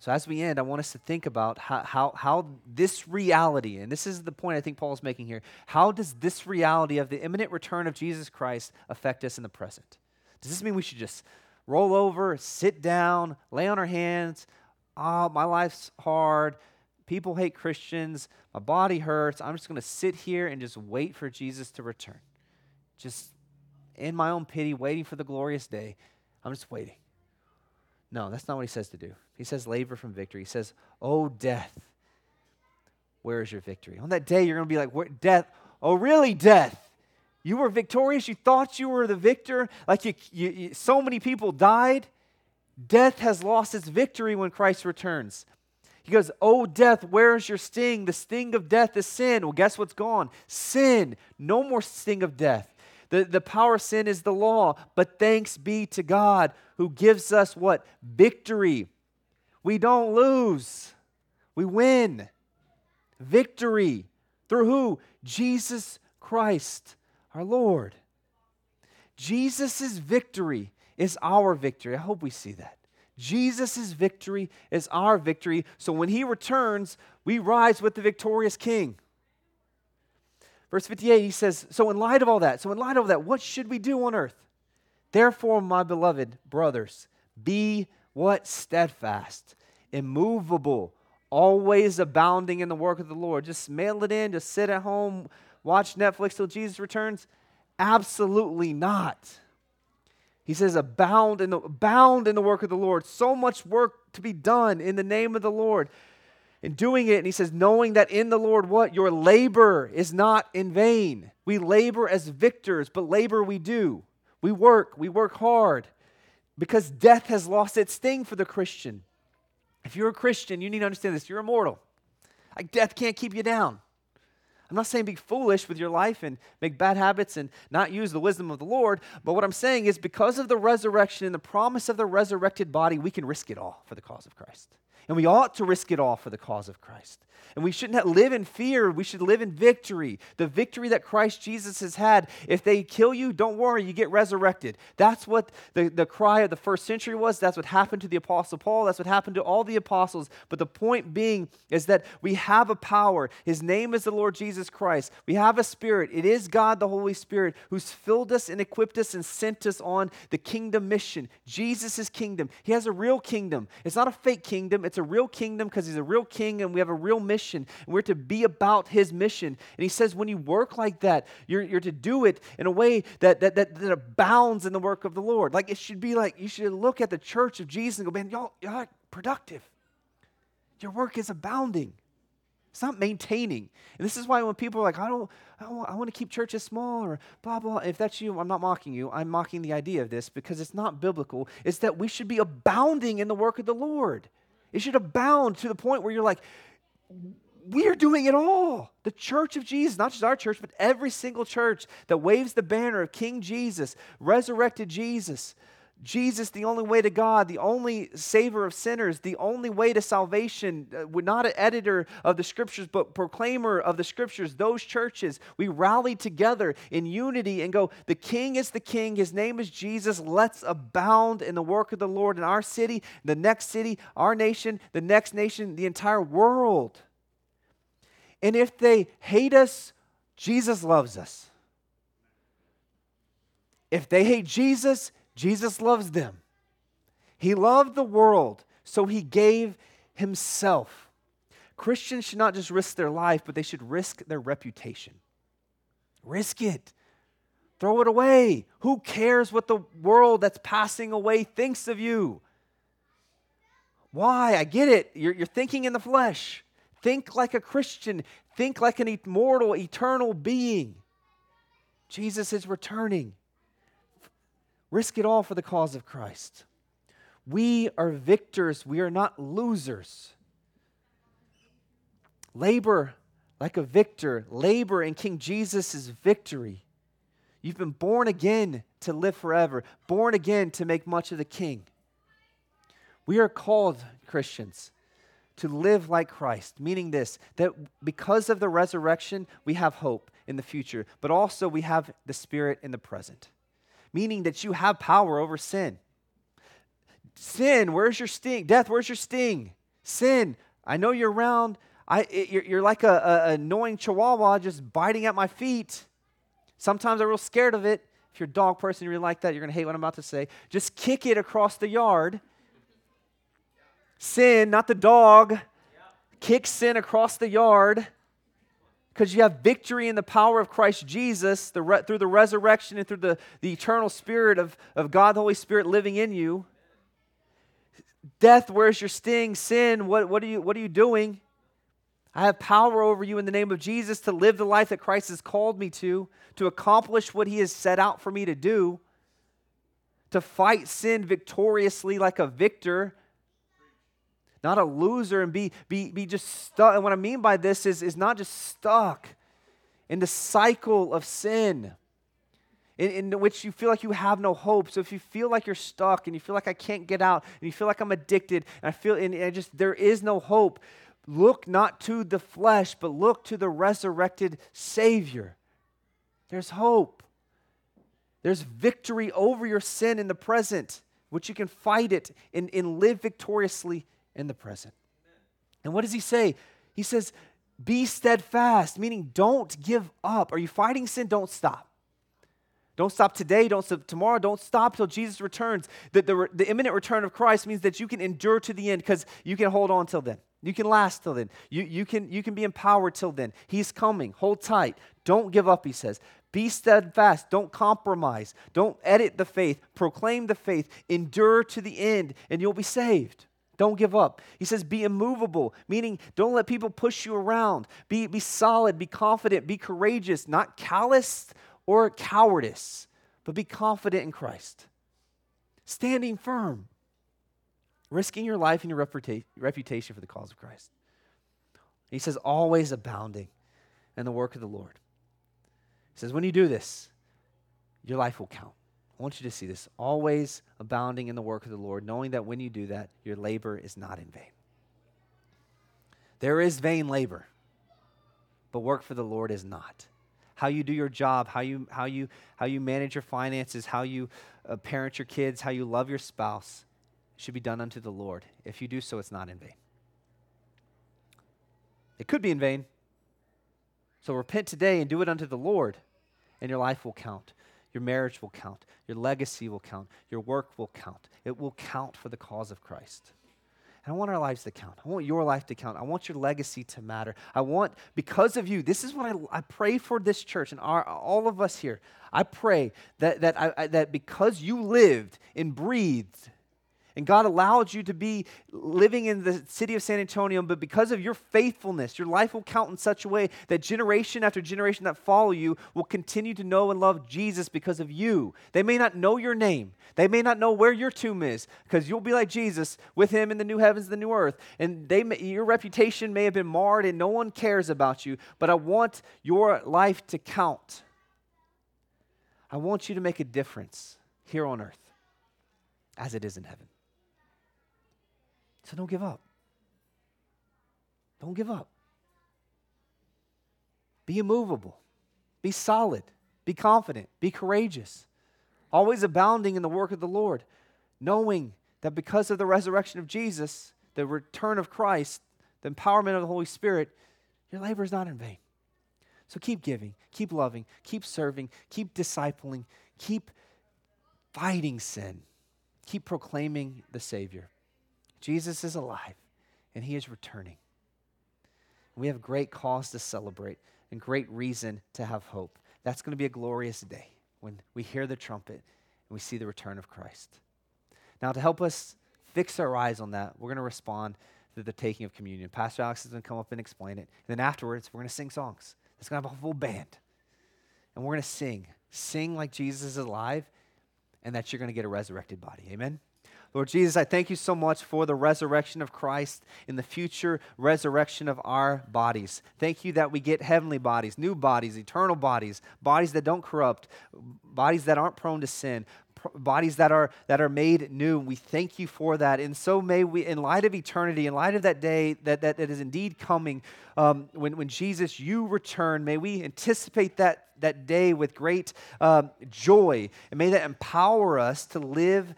So as we end, I want us to think about how, how, how this reality, and this is the point I think Paul is making here, how does this reality of the imminent return of Jesus Christ affect us in the present? Does this mean we should just roll over, sit down, lay on our hands? Oh, my life's hard people hate Christians, my body hurts. I'm just going to sit here and just wait for Jesus to return. Just in my own pity, waiting for the glorious day. I'm just waiting. No, that's not what he says to do. He says, labor from victory. He says, Oh, death, where is your victory? On that day, you're going to be like, death, oh, really, death? You were victorious. You thought you were the victor. Like you, you, you, so many people died. Death has lost its victory when Christ returns. He goes, Oh, death, where's your sting? The sting of death is sin. Well, guess what's gone? Sin. No more sting of death. The, the power of sin is the law. But thanks be to God who gives us what? Victory. We don't lose, we win. Victory. Through who? Jesus Christ our Lord. Jesus' victory is our victory. I hope we see that. Jesus' victory is our victory. So when he returns, we rise with the victorious king. Verse 58, he says, So in light of all that, so in light of that, what should we do on earth? Therefore, my beloved brothers, be what? Steadfast, immovable, always abounding in the work of the Lord. Just mail it in, just sit at home watch Netflix till Jesus returns? Absolutely not. He says, abound in the, abound in the work of the Lord. So much work to be done in the name of the Lord. In doing it, and he says, knowing that in the Lord, what? Your labor is not in vain. We labor as victors, but labor we do. We work, we work hard because death has lost its sting for the Christian. If you're a Christian, you need to understand this. You're immortal. Like death can't keep you down. I'm not saying be foolish with your life and make bad habits and not use the wisdom of the Lord, but what I'm saying is because of the resurrection and the promise of the resurrected body, we can risk it all for the cause of Christ. And we ought to risk it all for the cause of Christ. And we shouldn't live in fear. We should live in victory. The victory that Christ Jesus has had. If they kill you, don't worry, you get resurrected. That's what the, the cry of the first century was. That's what happened to the Apostle Paul. That's what happened to all the apostles. But the point being is that we have a power. His name is the Lord Jesus Christ. We have a spirit. It is God, the Holy Spirit, who's filled us and equipped us and sent us on the kingdom mission. Jesus' kingdom. He has a real kingdom. It's not a fake kingdom, it's a real kingdom because he's a real king and we have a real mission. And we're to be about his mission. And he says, when you work like that, you're, you're to do it in a way that, that, that, that abounds in the work of the Lord. Like it should be like, you should look at the church of Jesus and go, man, y'all, y'all are productive. Your work is abounding. It's not maintaining. And this is why when people are like, I don't, I, don't, I want to keep churches small or blah, blah, if that's you, I'm not mocking you. I'm mocking the idea of this because it's not biblical. It's that we should be abounding in the work of the Lord. It should abound to the point where you're like, we are doing it all. The church of Jesus, not just our church, but every single church that waves the banner of King Jesus, resurrected Jesus, Jesus, the only way to God, the only savior of sinners, the only way to salvation. Uh, we're not an editor of the scriptures, but proclaimer of the scriptures. Those churches, we rally together in unity and go, The King is the King. His name is Jesus. Let's abound in the work of the Lord in our city, the next city, our nation, the next nation, the entire world. And if they hate us, Jesus loves us. If they hate Jesus, Jesus loves them. He loved the world, so he gave himself. Christians should not just risk their life, but they should risk their reputation. Risk it. Throw it away. Who cares what the world that's passing away thinks of you? Why? I get it. You're, you're thinking in the flesh. Think like a Christian. Think like an immortal, eternal being. Jesus is returning. Risk it all for the cause of Christ. We are victors, we are not losers. Labor like a victor, labor in King Jesus' victory. You've been born again to live forever, born again to make much of the King. We are called, Christians, to live like Christ, meaning this that because of the resurrection, we have hope in the future, but also we have the Spirit in the present meaning that you have power over sin. Sin, where's your sting? Death, where's your sting? Sin, I know you're around. I, it, you're, you're, like a, a annoying chihuahua just biting at my feet. Sometimes I'm real scared of it. If you're a dog person, you're like that, you're going to hate what I'm about to say. Just kick it across the yard. Sin, not the dog. Kick sin across the yard because you have victory in the power of Christ Jesus the re- through the resurrection and through the, the eternal spirit of, of God the Holy Spirit living in you. Death, where's your sting? Sin, what, what, are you, what are you doing? I have power over you in the name of Jesus to live the life that Christ has called me to, to accomplish what he has set out for me to do, to fight sin victoriously like a victor, not a loser, and be, be, be just stuck. And what I mean by this is, is not just stuck in the cycle of sin. In, in, which you feel like you have no hope. So if you feel like you're stuck and you feel like I can't get out and you feel like I'm addicted and I feel and, and just there is no hope, Look not to the flesh, but look to the resurrected Savior. There's hope. There's victory over your sin in the present, which you can fight it and, and live victoriously in the present. And what does he say? He says, Be steadfast, meaning don't give up. Are you fighting sin? Don't stop. Don't stop today, don't stop tomorrow, don't stop till Jesus returns. The, the, the imminent return of Christ means that you can endure to the end because you can hold on till then. You can last till then. You, you, can, you can be empowered till then. He's coming. Hold tight. Don't give up, he says. Be steadfast. Don't compromise. Don't edit the faith. Proclaim the faith. Endure to the end, and you'll be saved. Don't give up. He says, be immovable, meaning don't let people push you around. Be, be solid, be confident, be courageous, not callous or cowardice, but be confident in Christ. Standing firm risking your life and your reputa- reputation for the cause of Christ. He says, always abounding in the work of the Lord. He says, when you do this, your life will count. I want you to see this. Always abounding in the work of the Lord, knowing that when you do that, your labor is not in vain. There is vain labor, but work for the Lord is not. How you do your job, how you, how you, how you manage your finances, how you uh, parent your kids, how you love your spouse, should be done unto the Lord. If you do so, it's not in vain. It could be in vain. So repent today and do it unto the Lord, and your life will count. Your marriage will count. Your legacy will count. Your work will count. It will count for the cause of Christ. And I want our lives to count. I want your life to count. I want your legacy to matter. I want, because of you, this is what I, I pray for this church and our, all of us here. I pray that, that, I, that because you lived and breathed and God allowed you to be living in the city of San Antonio, but because of your faithfulness, your life will count in such a way that generation after generation that follow you will continue to know and love Jesus because of you. They may not know your name, they may not know where your tomb is, because you'll be like Jesus with him in the new heavens and the new earth. And they may, your reputation may have been marred and no one cares about you, but I want your life to count. I want you to make a difference here on earth as it is in heaven. So don't give up. Don't give up. Be immovable. Be solid. Be confident. Be courageous. Always abounding in the work of the Lord, knowing that because of the resurrection of Jesus, the return of Christ, the empowerment of the Holy Spirit, your labor is not in vain. So keep giving, keep loving, keep serving, keep discipling, keep fighting sin, keep proclaiming the Savior. Jesus is alive and he is returning. We have great cause to celebrate and great reason to have hope. That's going to be a glorious day when we hear the trumpet and we see the return of Christ. Now, to help us fix our eyes on that, we're going to respond to the taking of communion. Pastor Alex is going to come up and explain it. And then afterwards, we're going to sing songs. It's going to have a full band. And we're going to sing. Sing like Jesus is alive and that you're going to get a resurrected body. Amen? Lord Jesus, I thank you so much for the resurrection of Christ in the future resurrection of our bodies. Thank you that we get heavenly bodies, new bodies, eternal bodies, bodies that don't corrupt, bodies that aren't prone to sin, bodies that are that are made new. We thank you for that. And so may we in light of eternity in light of that day that that, that is indeed coming um, when, when jesus you return may we anticipate that that day with great um, joy. And may that empower us to live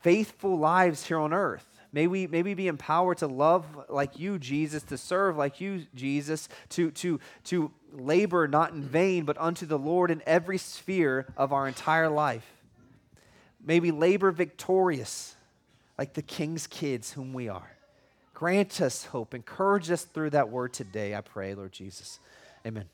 faithful lives here on earth. May we, may we be empowered to love like you, Jesus, to serve like you, Jesus, to, to, to labor not in vain, but unto the Lord in every sphere of our entire life. May we labor victorious like the king's kids whom we are. Grant us hope. Encourage us through that word today, I pray, Lord Jesus. Amen.